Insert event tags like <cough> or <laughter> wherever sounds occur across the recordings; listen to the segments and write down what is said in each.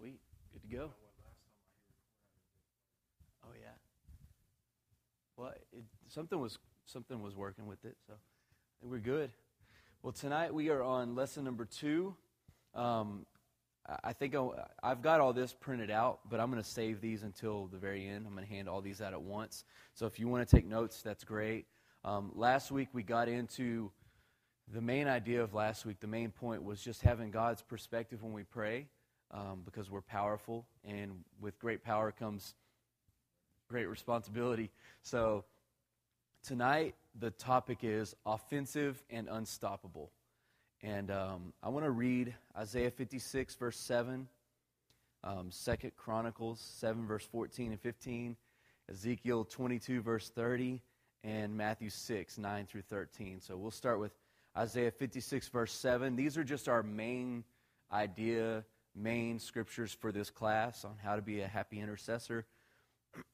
Sweet. Good to go. Oh yeah. Well, it, something was something was working with it, so we're good. Well, tonight we are on lesson number two. Um, I think I've got all this printed out, but I'm going to save these until the very end. I'm going to hand all these out at once. So if you want to take notes, that's great. Um, last week we got into the main idea of last week. The main point was just having God's perspective when we pray, um, because we're powerful, and with great power comes great responsibility. So tonight the topic is offensive and unstoppable. And um, I want to read Isaiah 56, verse 7, um, 2 Chronicles 7, verse 14 and 15, Ezekiel 22, verse 30, and Matthew 6, 9 through 13. So we'll start with Isaiah 56, verse 7. These are just our main idea, main scriptures for this class on how to be a happy intercessor.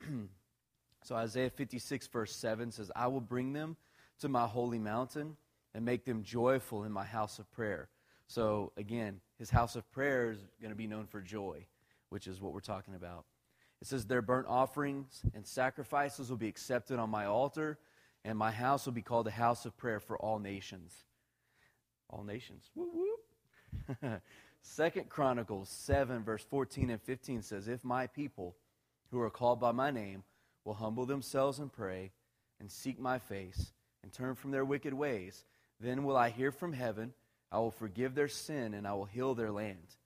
<clears throat> so Isaiah 56, verse 7 says, I will bring them to my holy mountain and make them joyful in my house of prayer. So, again, his house of prayer is going to be known for joy, which is what we're talking about. It says, Their burnt offerings and sacrifices will be accepted on my altar, and my house will be called a house of prayer for all nations. All nations. Whoop, whoop. <laughs> Second Chronicles 7, verse 14 and 15 says, If my people who are called by my name will humble themselves and pray and seek my face and turn from their wicked ways, then will I hear from heaven, I will forgive their sin, and I will heal their land.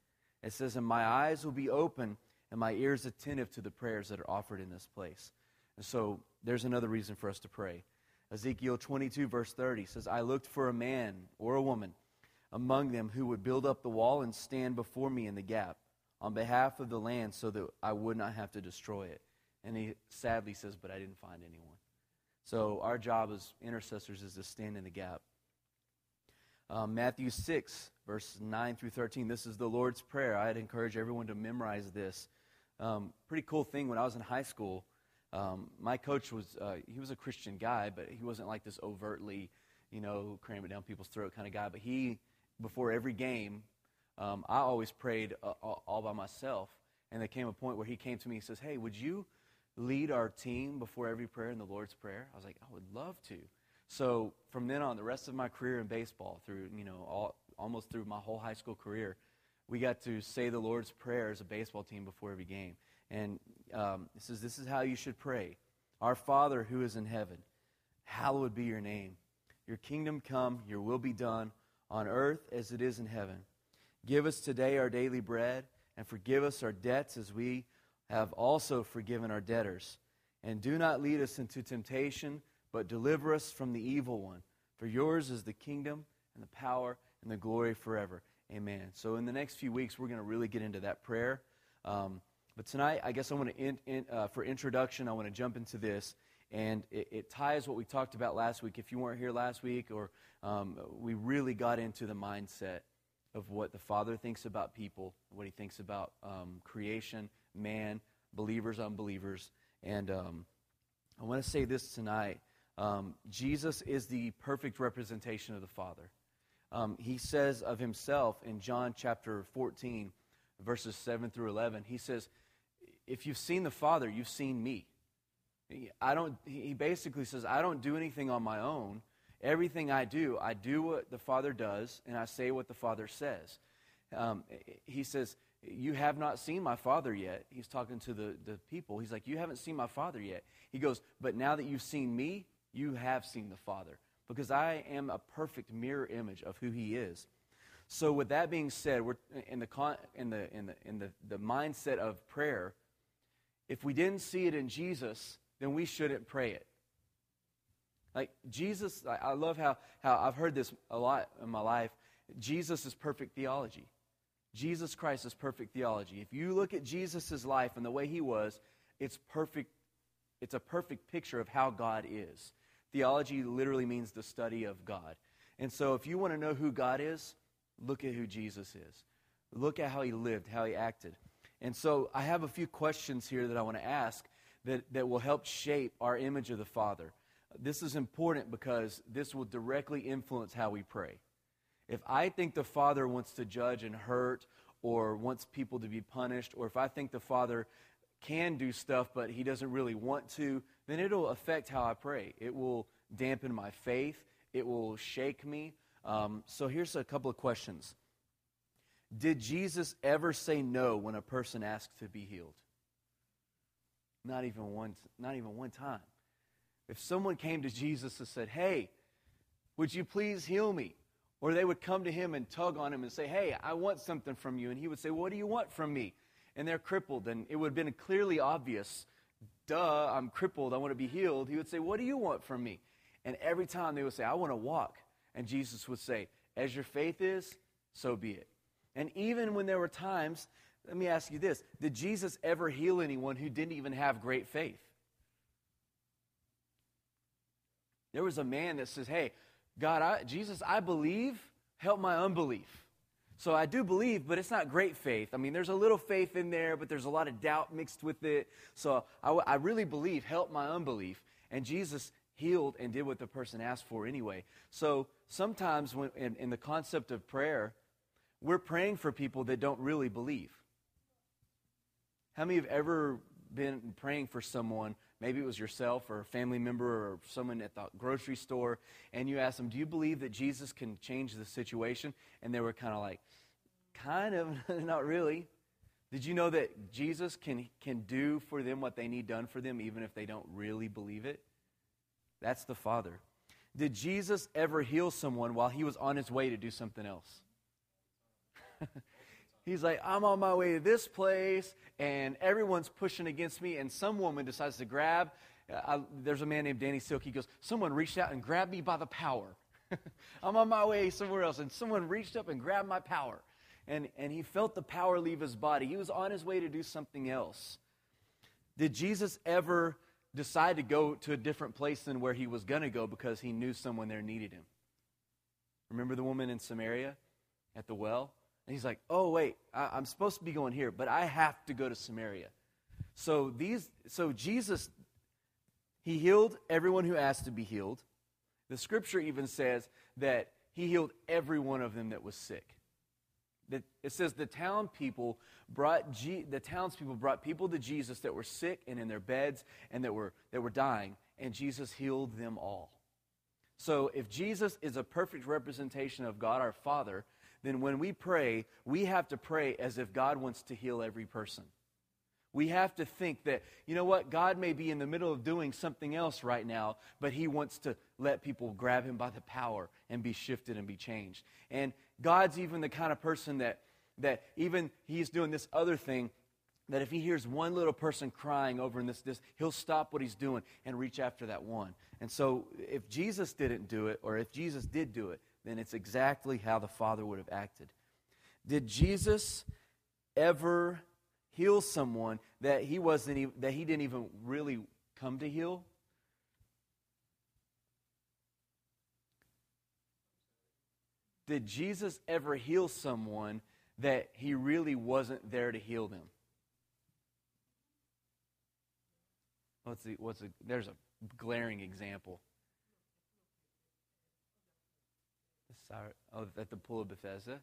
It says, And my eyes will be open and my ears attentive to the prayers that are offered in this place. And so there's another reason for us to pray. Ezekiel 22, verse 30 says, I looked for a man or a woman among them who would build up the wall and stand before me in the gap on behalf of the land so that I would not have to destroy it. And he sadly says, But I didn't find anyone. So our job as intercessors is to stand in the gap. Um, Matthew 6, verse 9 through 13. This is the Lord's Prayer. I'd encourage everyone to memorize this. Um, pretty cool thing when I was in high school. Um, my coach was, uh, he was a Christian guy, but he wasn't like this overtly, you know, cram it down people's throat kind of guy. But he, before every game, um, I always prayed uh, all by myself. And there came a point where he came to me and says, Hey, would you lead our team before every prayer in the Lord's Prayer? I was like, I would love to. So from then on, the rest of my career in baseball, through you know all, almost through my whole high school career, we got to say the Lord's Prayer as a baseball team before every game. And um, it says, "This is how you should pray: Our Father who is in heaven, hallowed be your name. Your kingdom come. Your will be done on earth as it is in heaven. Give us today our daily bread, and forgive us our debts as we have also forgiven our debtors. And do not lead us into temptation." but deliver us from the evil one. For yours is the kingdom and the power and the glory forever. Amen. So, in the next few weeks, we're going to really get into that prayer. Um, but tonight, I guess I want to, in, in, uh, for introduction, I want to jump into this. And it, it, ties what we talked about last week. If you weren't here last week, or um, we really got into the mindset of what the Father thinks about people, what he thinks about um, creation, man, believers, unbelievers. And um, I want to say this tonight um, Jesus is the perfect representation of the Father. Um, he says of himself in John chapter 14, verses 7 through 11, he says, If you've seen the Father, you've seen me. I don't, he basically says, I don't do anything on my own. Everything I do, I do what the Father does, and I say what the Father says. Um, he says, You have not seen my Father yet. He's talking to the, the people. He's like, You haven't seen my Father yet. He goes, But now that you've seen me, you have seen the Father, because I am a perfect mirror image of who He is. So, with that being said, we're in the, in the, in the, in the, the mindset of prayer. If we didn't see it in Jesus, then we shouldn't pray it. Like Jesus, I love how, how I've heard this a lot in my life. Jesus is perfect theology. Jesus Christ is perfect theology. If you look at Jesus' life and the way he was, it's perfect. It's a perfect picture of how God is. Theology literally means the study of God. And so if you want to know who God is, look at who Jesus is. Look at how he lived, how he acted. And so I have a few questions here that I want to ask that, that will help shape our image of the Father. This is important because this will directly influence how we pray. If I think the Father wants to judge and hurt or wants people to be punished, or if I think the Father can do stuff but he doesn't really want to, then it'll affect how I pray. It will dampen my faith, it will shake me. Um, so here's a couple of questions. Did Jesus ever say no when a person asked to be healed? Not even one, not even one time. If someone came to Jesus and said, Hey, would you please heal me? Or they would come to him and tug on him and say, Hey, I want something from you. And he would say, What do you want from me? And they're crippled. And it would have been clearly obvious, Duh, I'm crippled. I want to be healed. He would say, What do you want from me? And every time they would say, I want to walk. And Jesus would say, As your faith is, so be it. And even when there were times, let me ask you this Did Jesus ever heal anyone who didn't even have great faith? There was a man that says, Hey, God, I, Jesus, I believe, help my unbelief. So I do believe, but it's not great faith. I mean, there's a little faith in there, but there's a lot of doubt mixed with it. So I, I really believe, help my unbelief. And Jesus healed and did what the person asked for anyway. So sometimes when, in, in the concept of prayer, we're praying for people that don't really believe. How many have ever been praying for someone maybe it was yourself or a family member or someone at the grocery store, and you asked them, Do you believe that Jesus can change the situation? And they were kind of like, Kind of, <laughs> not really. Did you know that Jesus can, can do for them what they need done for them, even if they don't really believe it? That's the Father. Did Jesus ever heal someone while he was on his way to do something else? <laughs> He's like, I'm on my way to this place, and everyone's pushing against me, and some woman decides to grab. Uh, I, there's a man named Danny Silk. He goes, Someone reached out and grabbed me by the power. <laughs> I'm on my way somewhere else, and someone reached up and grabbed my power. And, and he felt the power leave his body. He was on his way to do something else. Did Jesus ever decide to go to a different place than where he was going to go because he knew someone there needed him? Remember the woman in Samaria at the well? And he's like, oh, wait, I, am supposed to be going here, but I have to go to Samaria. So, these, so Jesus, he healed everyone who asked to be healed. The scripture even says that he healed every one of them that was sick. That it says the town people brought the townspeople brought people to Jesus that were sick and in their beds and that were that were dying, and Jesus healed them all. So if Jesus is a perfect representation of God our Father, then when we pray, we have to pray as if God wants to heal every person. We have to think that, you know what, God may be in the middle of doing something else right now, but He wants to let people grab Him by the power and be shifted and be changed. And God's even the kind of person that, that even He's doing this other thing, that if He hears one little person crying over in this, this, He'll stop what He's doing and reach after that one. And so if Jesus didn't do it, or if Jesus did do it, then it's exactly how the Father would have acted. Did Jesus ever heal someone that he wasn't that he didn't even really come to heal? Did Jesus ever heal someone that he really wasn't there to heal them? What's the, what's the, there's a glaring example. Oh, at the pool of Bethesda.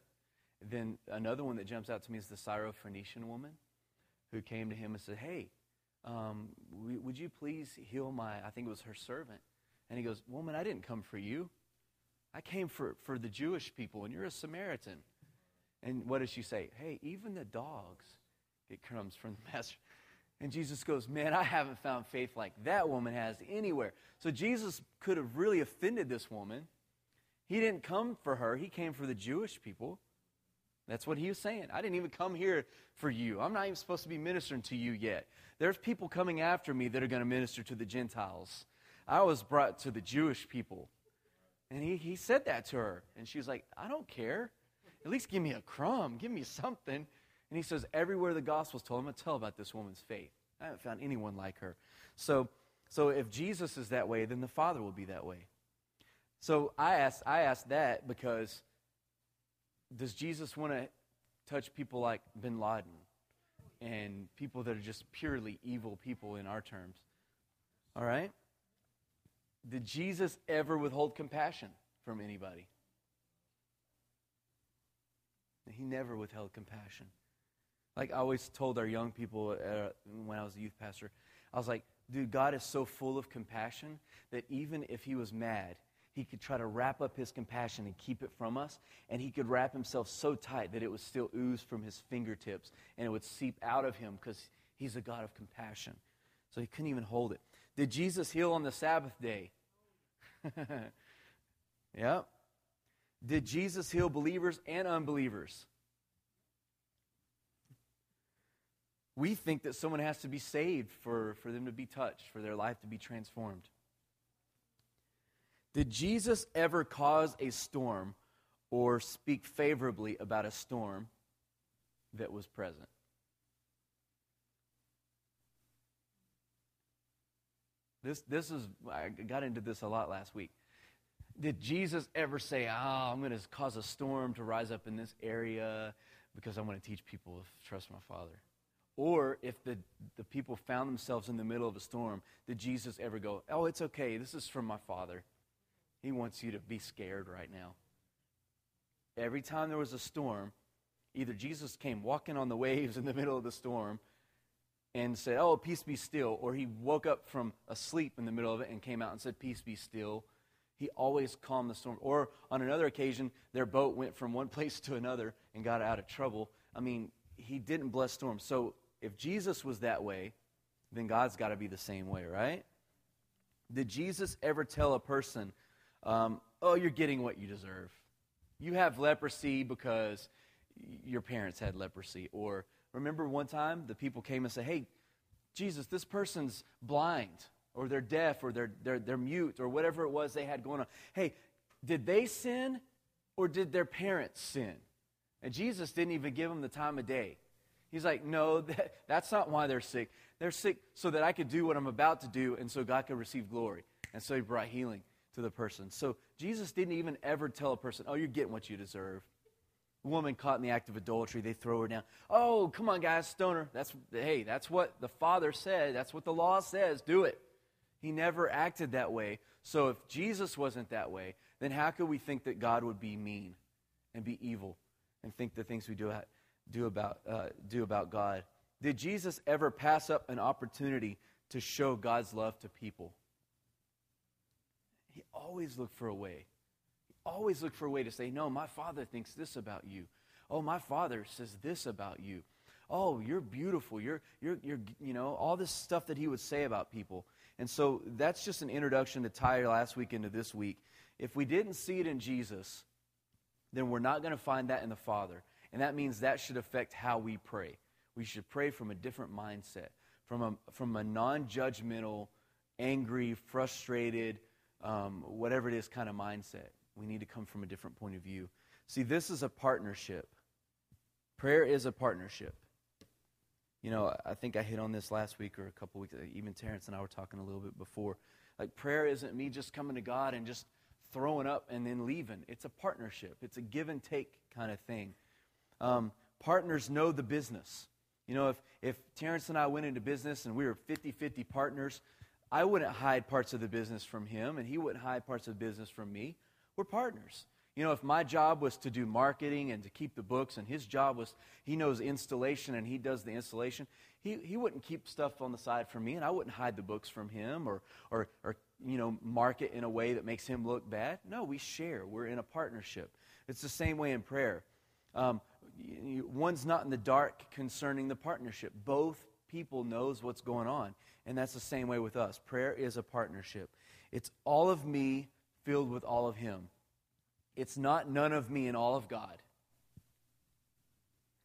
Then another one that jumps out to me is the Syrophoenician woman who came to him and said, Hey, um, would you please heal my, I think it was her servant. And he goes, Woman, I didn't come for you. I came for, for the Jewish people, and you're a Samaritan. And what does she say? Hey, even the dogs get crumbs from the master. And Jesus goes, Man, I haven't found faith like that woman has anywhere. So Jesus could have really offended this woman he didn't come for her, he came for the Jewish people. That's what he was saying. I didn't even come here for you. I'm not even supposed to be ministering to you yet. There's people coming after me that are going to minister to the Gentiles. I was brought to the Jewish people. And he, he said that to her. And she was like, I don't care. At least give me a crumb. Give me something. And he says, Everywhere the gospel's told, I'm going to tell about this woman's faith. I haven't found anyone like her. So, so if Jesus is that way, then the Father will be that way. So I asked, I asked that because does Jesus want to touch people like bin Laden and people that are just purely evil people in our terms? All right? Did Jesus ever withhold compassion from anybody? He never withheld compassion. Like I always told our young people uh, when I was a youth pastor, I was like, dude, God is so full of compassion that even if he was mad, he could try to wrap up his compassion and keep it from us. And he could wrap himself so tight that it would still ooze from his fingertips and it would seep out of him because he's a God of compassion. So he couldn't even hold it. Did Jesus heal on the Sabbath day? <laughs> yep. Did Jesus heal believers and unbelievers? We think that someone has to be saved for, for them to be touched, for their life to be transformed. Did Jesus ever cause a storm or speak favorably about a storm that was present? This, this is, I got into this a lot last week. Did Jesus ever say, Oh, I'm going to cause a storm to rise up in this area because I want to teach people to trust my Father? Or if the, the people found themselves in the middle of a storm, did Jesus ever go, Oh, it's okay, this is from my Father? He wants you to be scared right now. Every time there was a storm, either Jesus came walking on the waves in the middle of the storm and said, Oh, peace be still, or he woke up from a sleep in the middle of it and came out and said, Peace be still. He always calmed the storm. Or on another occasion, their boat went from one <laughs> place to another and got out of trouble. I mean, he didn't bless storms. So if Jesus was that way, then God's got to be the same way, right? Did Jesus ever tell a person, um, oh, you're getting what you deserve. You have leprosy because your parents had leprosy. Or remember one time the people came and said, hey, Jesus, this person's blind, or they're deaf, or they're, they're, they're mute, or whatever it was they had going on. Hey, did they sin, or did their parents sin? And Jesus didn't even give them the time of day. He's like, no, <laughs> that, that's not why they're sick. They're sick so that I could do what I'm about to do, and so God could receive glory. And so he brought healing to the person. So Jesus didn't even ever tell a person, oh, you're getting what you deserve. A woman caught in the act of adultery, they throw her down. Oh, come on, guys, stoner. That's, hey, that's what the Father said. That's what the law says. Do it. He never acted that way. So if Jesus wasn't that way, then how could we think that God would be mean and be evil and think the things we do, do, about, uh, do about God? Did Jesus ever pass up an opportunity to show God's love to people? He always looked for a way. He always looked for a way to say, No, my father thinks this about you. Oh, my father says this about you. Oh, you're beautiful. You're, you're, you're, you know, all this stuff that he would say about people. And so that's just an introduction to tie last week into this week. If we didn't see it in Jesus, then we're not going to find that in the Father. And that means that should affect how we pray. We should pray from a different mindset, from a, from a non judgmental, angry, frustrated, um, whatever it is kind of mindset. We need to come from a different point of view. See, this is a partnership. Prayer is a partnership. You know, I think I hit on this last week or a couple weeks. Even Terrence and I were talking a little bit before. Like, prayer isn't me just coming to God and just throwing up and then leaving. It's a partnership, it's a give and take kind of thing. Um, partners know the business. You know, if, if Terrence and I went into business and we were 50 50 partners, I wouldn't hide parts of the business from him, and he wouldn't hide parts of the business from me. We're partners. You know, if my job was to do marketing and to keep the books, and his job was, he knows installation and he does the installation, he, he wouldn't keep stuff on the side from me, and I wouldn't hide the books from him or, or, or, you know, market in a way that makes him look bad. No, we share. We're in a partnership. It's the same way in prayer. Um, one's not in the dark concerning the partnership. Both people knows what's going on. And that's the same way with us. Prayer is a partnership. It's all of me filled with all of Him. It's not none of me and all of God.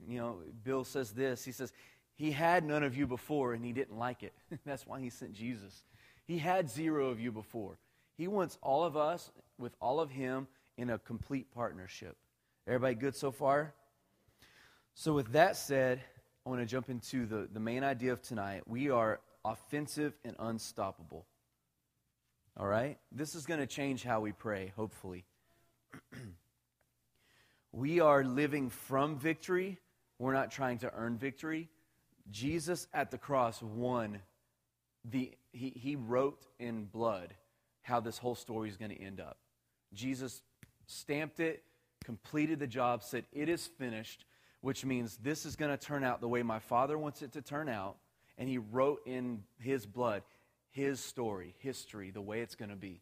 You know, Bill says this. He says, He had none of you before and He didn't like it. <laughs> that's why He sent Jesus. He had zero of you before. He wants all of us with all of Him in a complete partnership. Everybody good so far? So, with that said, I want to jump into the, the main idea of tonight. We are offensive and unstoppable. All right? This is going to change how we pray, hopefully. <clears throat> we are living from victory. We're not trying to earn victory. Jesus at the cross won the he, he wrote in blood how this whole story is going to end up. Jesus stamped it, completed the job, said, It is finished, which means this is going to turn out the way my Father wants it to turn out. And He wrote in His blood His story, history, the way it's going to be.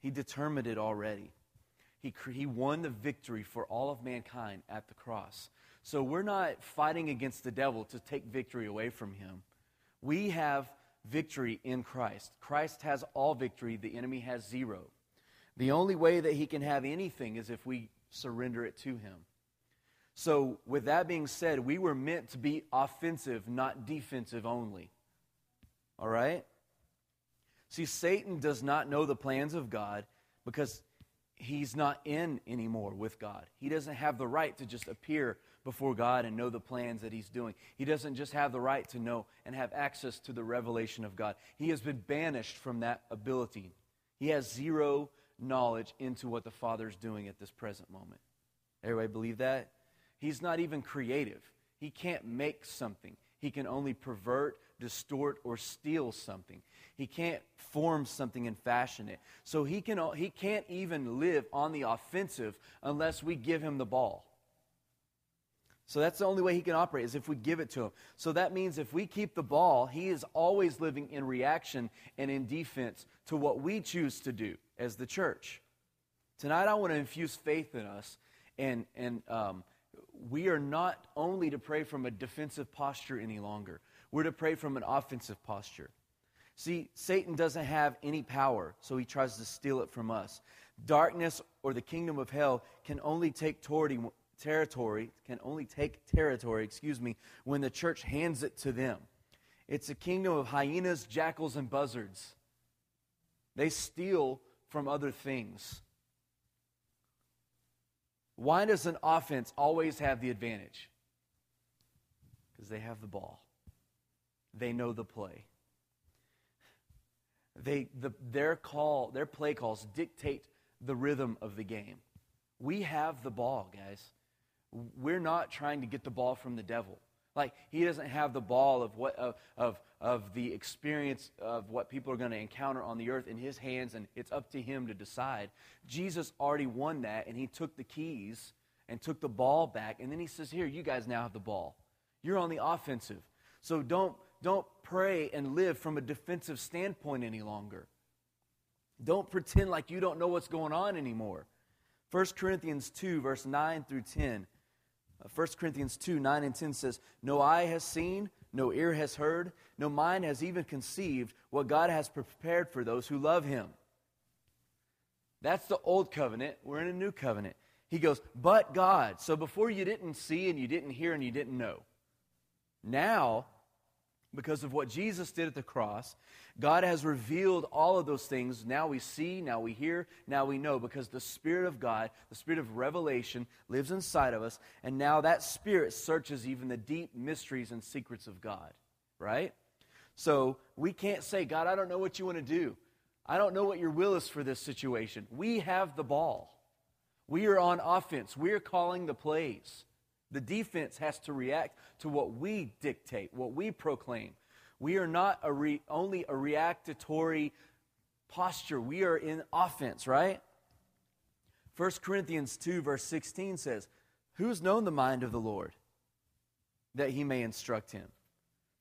He determined it already. He, he won the victory for all of mankind at the cross. So we're not fighting against the devil to take victory away from him. We have victory in Christ. Christ has all victory, the enemy has zero. The only way that he can have anything is if we surrender it to him. So, with that being said, we were meant to be offensive, not defensive only. All right? See, Satan does not know the plans of God because he's not in anymore with God. He doesn't have the right to just appear before God and know the plans that he's doing. He doesn't just have the right to know and have access to the revelation of God. He has been banished from that ability. He has zero knowledge into what the Father's doing at this present moment. Everybody believe that? He's not even creative. He can't make something. He can only pervert, distort, or steal something. He can't form something and fashion it. So he, can, he can't even live on the offensive unless we give him the ball. So that's the only way he can operate is if we give it to him. So that means if we keep the ball, he is always living in reaction and in defense to what we choose to do as the church. Tonight, I want to infuse faith in us, and, and um, we are not only to pray from a defensive posture any longer, we're to pray from an offensive posture. See, Satan doesn't have any power, so he tries to steal it from us. Darkness or the kingdom of hell can only take territory, can only take territory, excuse me, when the church hands it to them. It's a kingdom of hyenas, jackals, and buzzards. They steal from other things. Why does an offense always have the advantage? Because they have the ball, they know the play. They, the, their call, their play calls dictate the rhythm of the game. We have the ball, guys. We're not trying to get the ball from the devil. Like he doesn't have the ball of what of of, of the experience of what people are going to encounter on the earth in his hands, and it's up to him to decide. Jesus already won that, and he took the keys and took the ball back, and then he says, "Here, you guys now have the ball. You're on the offensive. So don't don't pray and live from a defensive standpoint any longer. Don't pretend like you don't know what's going on anymore." 1 Corinthians 2, verse 9 through 10 1 uh, Corinthians 2 9 and 10 says, No eye has seen, no ear has heard, no mind has even conceived what God has prepared for those who love him. That's the old covenant. We're in a new covenant. He goes, But God. So before you didn't see and you didn't hear and you didn't know. Now because of what Jesus did at the cross. God has revealed all of those things. Now we see, now we hear, now we know because the Spirit of God, the Spirit of revelation, lives inside of us. And now that Spirit searches even the deep mysteries and secrets of God, right? So we can't say, God, I don't know what you want to do. I don't know what your will is for this situation. We have the ball. We are on offense. We are calling the plays. The defense has to react to what we dictate, what we proclaim. We are not a re, only a reactatory posture, we are in offense, right? 1 Corinthians 2, verse 16 says, Who's known the mind of the Lord that he may instruct him?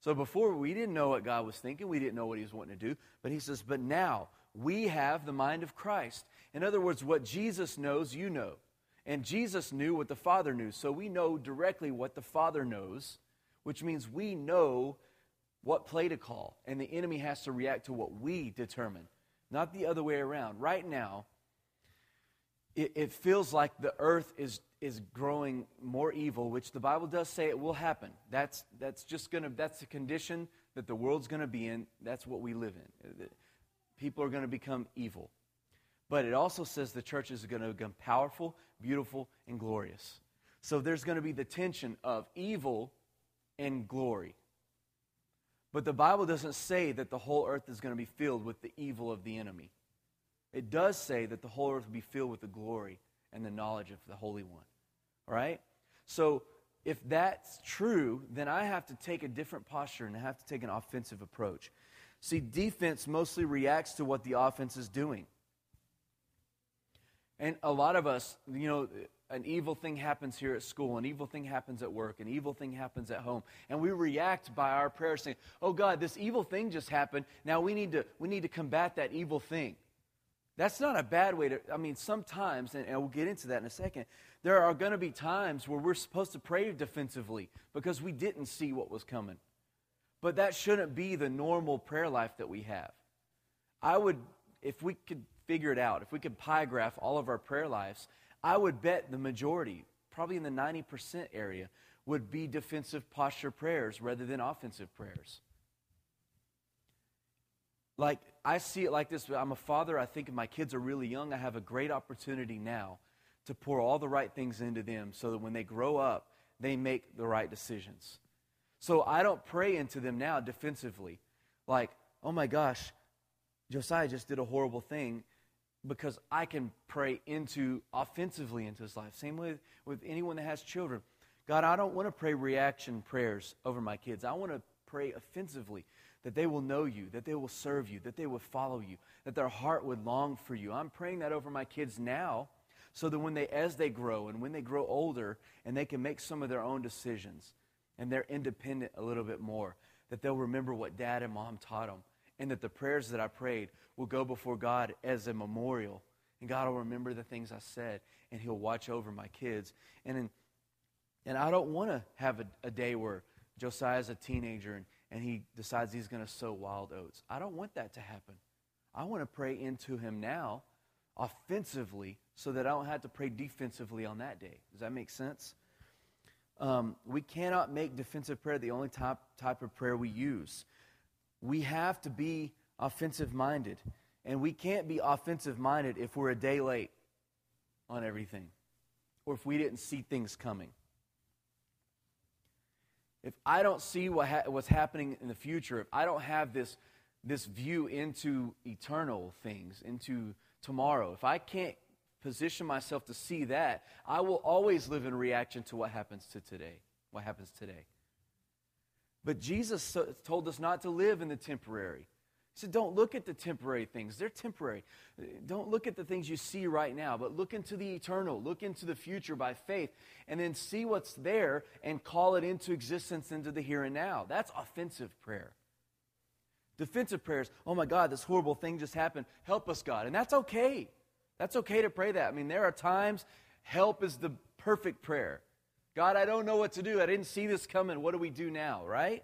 So before we didn't know what God was thinking, we didn't know what he was wanting to do, but he says, But now we have the mind of Christ. In other words, what Jesus knows, you know. And Jesus knew what the Father knew. So we know directly what the Father knows, which means we know what play to call. And the enemy has to react to what we determine, not the other way around. Right now, it, it feels like the earth is, is growing more evil, which the Bible does say it will happen. That's, that's just going to, that's the condition that the world's going to be in. That's what we live in. People are going to become evil. But it also says the church is going to become powerful, beautiful, and glorious. So there's going to be the tension of evil and glory. But the Bible doesn't say that the whole earth is going to be filled with the evil of the enemy. It does say that the whole earth will be filled with the glory and the knowledge of the Holy One. All right? So if that's true, then I have to take a different posture and I have to take an offensive approach. See, defense mostly reacts to what the offense is doing. And a lot of us, you know, an evil thing happens here at school, an evil thing happens at work, an evil thing happens at home, and we react by our prayer saying, "Oh God, this evil thing just happened. Now we need to we need to combat that evil thing." That's not a bad way to. I mean, sometimes, and, and we'll get into that in a second. There are going to be times where we're supposed to pray defensively because we didn't see what was coming. But that shouldn't be the normal prayer life that we have. I would, if we could figure it out, if we could pie graph all of our prayer lives, I would bet the majority, probably in the 90% area, would be defensive posture prayers rather than offensive prayers. Like, I see it like this I'm a father, I think if my kids are really young, I have a great opportunity now to pour all the right things into them so that when they grow up, they make the right decisions. So I don't pray into them now defensively, like, oh my gosh, Josiah just did a horrible thing because I can pray into offensively into his life. Same way with anyone that has children. God, I don't want to pray reaction prayers over my kids. I want to pray offensively that they will know you, that they will serve you, that they will follow you, that their heart would long for you. I'm praying that over my kids now so that when they as they grow and when they grow older and they can make some of their own decisions and they're independent a little bit more, that they'll remember what dad and mom taught them and that the prayers that I prayed will go before God as a memorial. And God will remember the things I said, and He'll watch over my kids. And, in, and I don't want to have a, a day where Josiah's a teenager and, and he decides he's going to sow wild oats. I don't want that to happen. I want to pray into him now offensively so that I don't have to pray defensively on that day. Does that make sense? Um, we cannot make defensive prayer the only type, type of prayer we use we have to be offensive minded. And we can't be offensive minded if we're a day late on everything or if we didn't see things coming. If I don't see what ha- what's happening in the future, if I don't have this, this view into eternal things, into tomorrow, if I can't position myself to see that, I will always live in reaction to what happens to today, what happens today. But Jesus told us not to live in the temporary. Said, Don't look at the temporary things. They're temporary. Don't look at the things you see right now, but look into the eternal. Look into the future by faith, and then see what's there and call it into existence into the here and now. That's offensive prayer. Defensive prayers, oh my God, this horrible thing just happened. Help us, God. And that's okay. That's okay to pray that. I mean, there are times help is the perfect prayer. God, I don't know what to do. I didn't see this coming. What do we do now, right?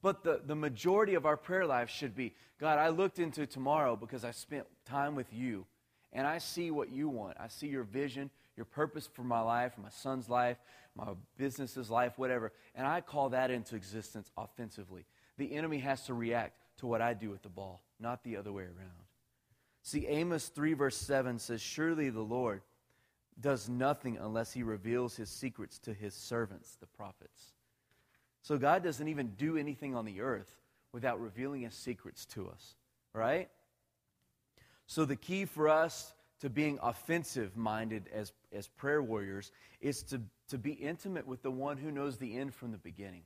But the, the majority of our prayer life should be God, I looked into tomorrow because I spent time with you, and I see what you want. I see your vision, your purpose for my life, my son's life, my business's life, whatever. And I call that into existence offensively. The enemy has to react to what I do with the ball, not the other way around. See, Amos 3, verse 7 says, Surely the Lord does nothing unless he reveals his secrets to his servants, the prophets. So God doesn't even do anything on the earth without revealing his secrets to us, right? So the key for us to being offensive minded as, as prayer warriors is to, to be intimate with the one who knows the end from the beginning.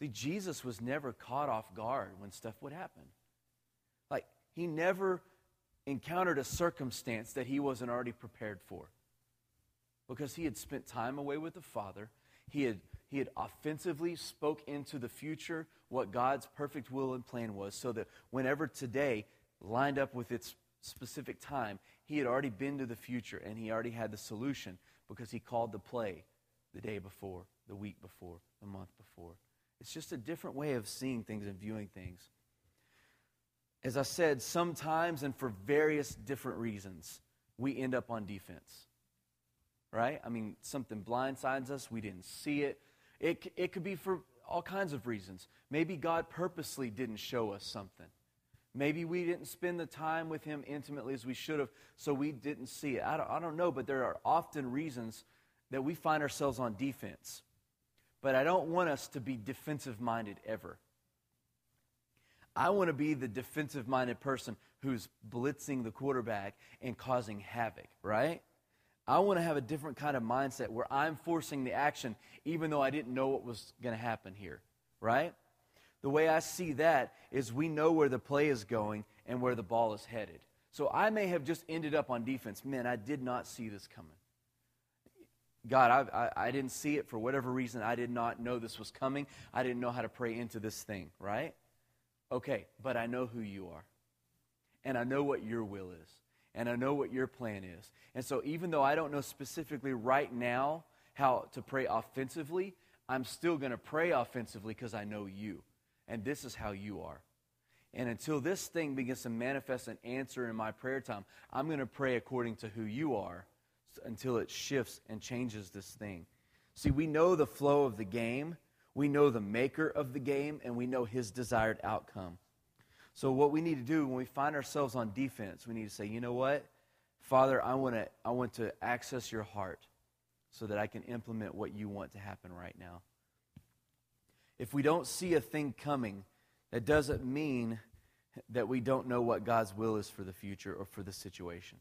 See, Jesus was never caught off guard when stuff would happen. Like, he never encountered a circumstance that he wasn't already prepared for because he had spent time away with the Father. He had, he had offensively spoke into the future what God's perfect will and plan was, so that whenever today lined up with its specific time, he had already been to the future and he already had the solution because he called the play the day before, the week before, the month before. It's just a different way of seeing things and viewing things. As I said, sometimes and for various different reasons, we end up on defense right? I mean, something blindsides us, we didn't see it. It, it could be for all kinds of reasons. Maybe God purposely didn't show us something. Maybe we didn't spend the time with Him intimately as we should have, so we didn't see it. I don't, I don't know, but there are often reasons that we find ourselves on defense. But I don't want us to be defensive minded ever. I want to be the defensive minded person who's blitzing the quarterback and causing havoc, right? I want to have a different kind of mindset where I'm forcing the action even though I didn't know what was going to happen here, right? The way I see that is we know where the play is going and where the ball is headed. So I may have just ended up on defense. Man, I did not see this coming. God, I, I, I didn't see it for whatever reason. I did not know this was coming. I didn't know how to pray into this thing, right? Okay, but I know who you are. And I know what your will is. And I know what your plan is. And so, even though I don't know specifically right now how to pray offensively, I'm still going to pray offensively because I know you. And this is how you are. And until this thing begins to manifest an answer in my prayer time, I'm going to pray according to who you are until it shifts and changes this thing. See, we know the flow of the game, we know the maker of the game, and we know his desired outcome. So, what we need to do when we find ourselves on defense, we need to say, you know what? Father, I want to, I want to access your heart so that I can implement what you want to happen right now. If we don't see a thing coming, that doesn't mean that we don't know what God's will is for the future or for the situation.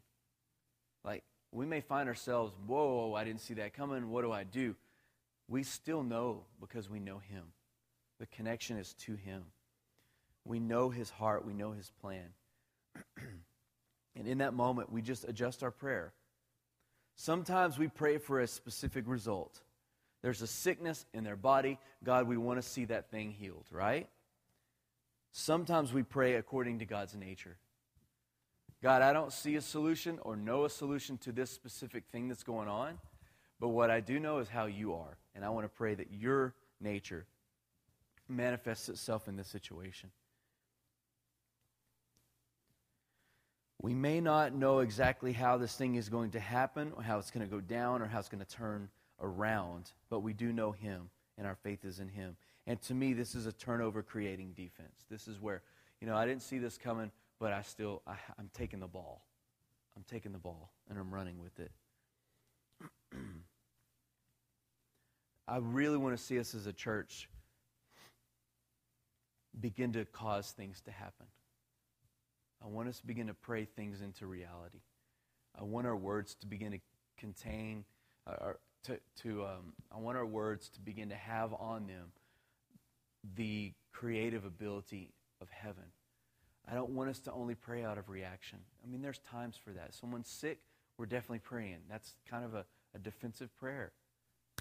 Like, we may find ourselves, whoa, I didn't see that coming. What do I do? We still know because we know Him. The connection is to Him. We know His heart, we know His plan. <clears throat> and in that moment, we just adjust our prayer. Sometimes we pray for a specific result. There's a sickness in their body. God, we want to see that thing healed, right? Sometimes we pray according to God's nature. God, I don't see a solution or know a solution to this specific thing that's going on, but what I do know is how you are. And I want to pray that your nature manifests itself in this situation. We may not know exactly how this thing is going to happen, or how it's going to go down, or how it's going to turn around, but we do know Him, and our faith is in Him. And to me, this is a turnover creating defense. This is where, you know, I didn't see this coming, but I still, I, I'm taking the ball. I'm taking the ball and I'm running with it. <clears throat> I really want to see us as a church begin to cause things to happen. I want us to begin to pray things into reality. I want our words to begin to contain, uh, to, to um, I want our words to begin to have on them the creative ability of heaven. I don't want us to only pray out of reaction. I mean, there's times for that. Someone's sick, we're definitely praying. That's kind of a, a defensive prayer.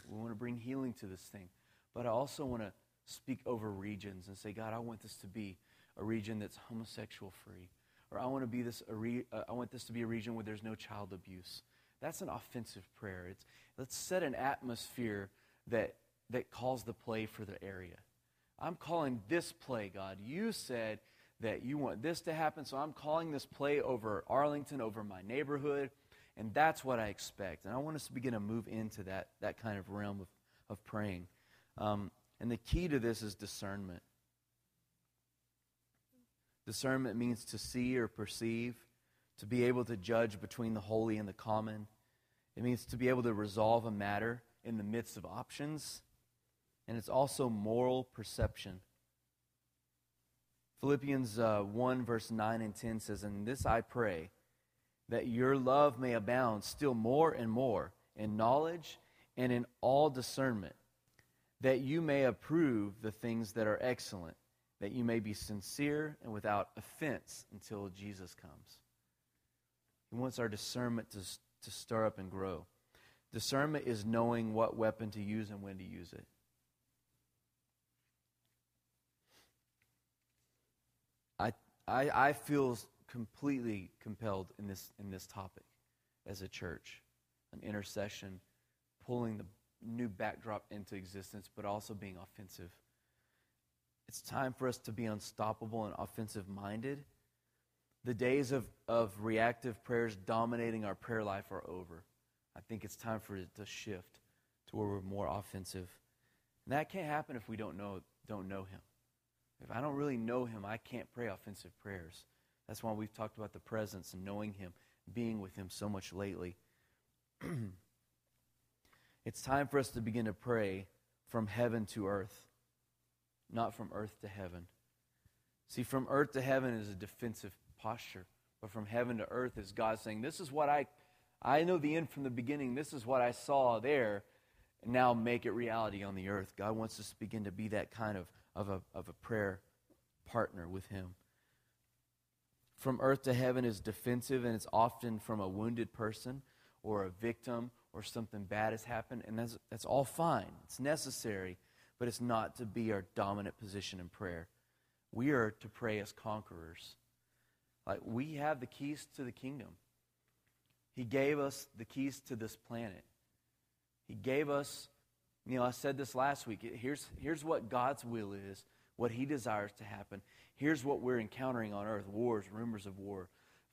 We want to bring healing to this thing. But I also want to speak over regions and say, God, I want this to be a region that's homosexual free. Or I want to be this re, uh, I want this to be a region where there's no child abuse. That's an offensive prayer. It's let's set an atmosphere that that calls the play for the area. I'm calling this play, God. You said that you want this to happen, so I'm calling this play over Arlington, over my neighborhood, and that's what I expect. And I want us to begin to move into that, that kind of realm of, of praying. Um, and the key to this is discernment. Discernment means to see or perceive, to be able to judge between the holy and the common. It means to be able to resolve a matter in the midst of options and it's also moral perception. Philippians uh, 1, verse 9 and 10 says, And this I pray, that your love may abound still more and more in knowledge and in all discernment, that you may approve the things that are excellent, that you may be sincere and without offense until Jesus comes. He wants our discernment to, to stir up and grow. Discernment is knowing what weapon to use and when to use it. I, I feel completely compelled in this, in this topic as a church an intercession, pulling the new backdrop into existence, but also being offensive. It's time for us to be unstoppable and offensive minded. The days of, of reactive prayers dominating our prayer life are over. I think it's time for it to shift to where we're more offensive. And that can't happen if we don't know, don't know Him. If I don't really know him, I can't pray offensive prayers. That's why we've talked about the presence and knowing him, being with him so much lately. <clears throat> it's time for us to begin to pray from heaven to earth, not from earth to heaven. See, from earth to heaven is a defensive posture, but from heaven to earth is God saying, This is what I, I know the end from the beginning. This is what I saw there. And now make it reality on the earth. God wants us to begin to be that kind of of a, of a prayer partner with Him. From earth to heaven is defensive, and it's often from a wounded person or a victim or something bad has happened, and that's, that's all fine. It's necessary, but it's not to be our dominant position in prayer. We are to pray as conquerors. Like we have the keys to the kingdom. He gave us the keys to this planet. He gave us, you know, I said this last week. Here's, here's what God's will is, what He desires to happen. Here's what we're encountering on earth wars, rumors of war,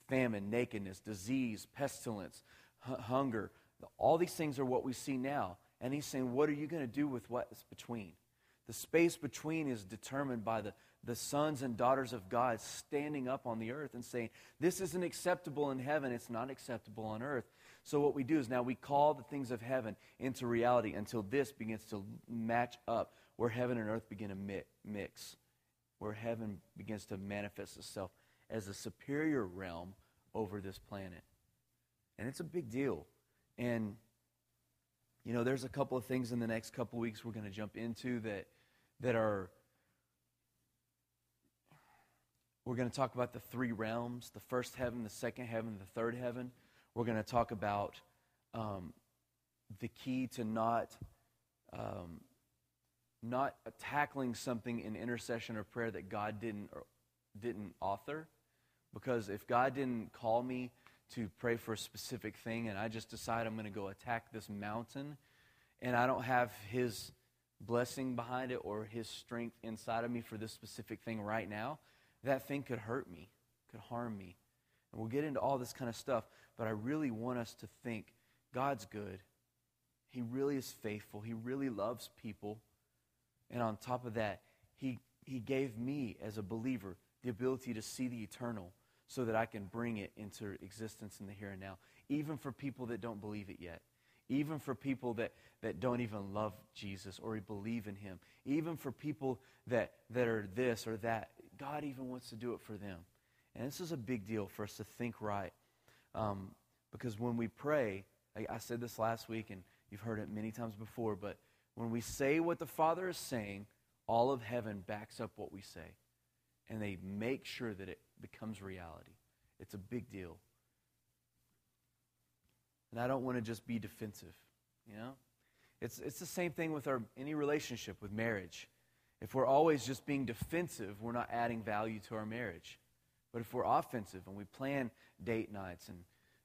famine, nakedness, disease, pestilence, hunger. All these things are what we see now. And He's saying, What are you going to do with what's between? The space between is determined by the, the sons and daughters of God standing up on the earth and saying, This isn't acceptable in heaven, it's not acceptable on earth. So, what we do is now we call the things of heaven into reality until this begins to match up where heaven and earth begin to mix, where heaven begins to manifest itself as a superior realm over this planet. And it's a big deal. And, you know, there's a couple of things in the next couple weeks we're going to jump into that, that are we're going to talk about the three realms the first heaven, the second heaven, the third heaven. We're going to talk about um, the key to not, um, not tackling something in intercession or prayer that God didn't, or didn't author. Because if God didn't call me to pray for a specific thing and I just decide I'm going to go attack this mountain and I don't have His blessing behind it or His strength inside of me for this specific thing right now, that thing could hurt me, could harm me. And we'll get into all this kind of stuff, but I really want us to think God's good. He really is faithful. He really loves people. And on top of that, he, he gave me, as a believer, the ability to see the eternal so that I can bring it into existence in the here and now, even for people that don't believe it yet, even for people that, that don't even love Jesus or believe in him, even for people that, that are this or that. God even wants to do it for them. And this is a big deal for us to think right. Um, because when we pray, I, I said this last week, and you've heard it many times before, but when we say what the Father is saying, all of heaven backs up what we say. And they make sure that it becomes reality. It's a big deal. And I don't want to just be defensive, you know? It's, it's the same thing with our any relationship with marriage. If we're always just being defensive, we're not adding value to our marriage. But if we're offensive and we plan date nights and,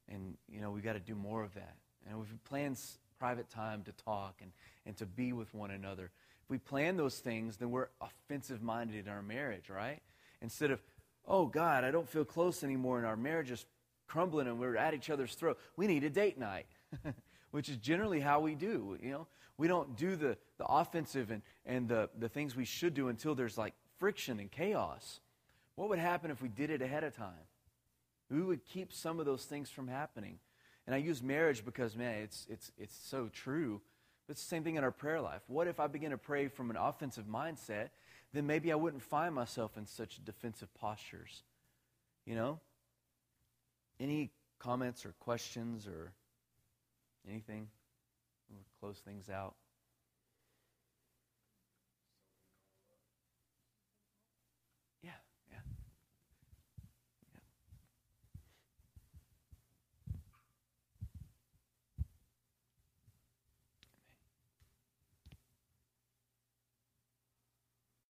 and you know, we've got to do more of that. And if we plan private time to talk and, and to be with one another, if we plan those things, then we're offensive minded in our marriage, right? Instead of, oh, God, I don't feel close anymore and our marriage is crumbling and we're at each other's throat. We need a date night, <laughs> which is generally how we do, you know? We don't do the, the offensive and, and the, the things we should do until there's like friction and chaos. What would happen if we did it ahead of time? We would keep some of those things from happening. And I use marriage because, man, it's, it's, it's so true. But it's the same thing in our prayer life. What if I begin to pray from an offensive mindset? Then maybe I wouldn't find myself in such defensive postures. You know? Any comments or questions or anything? We'll close things out.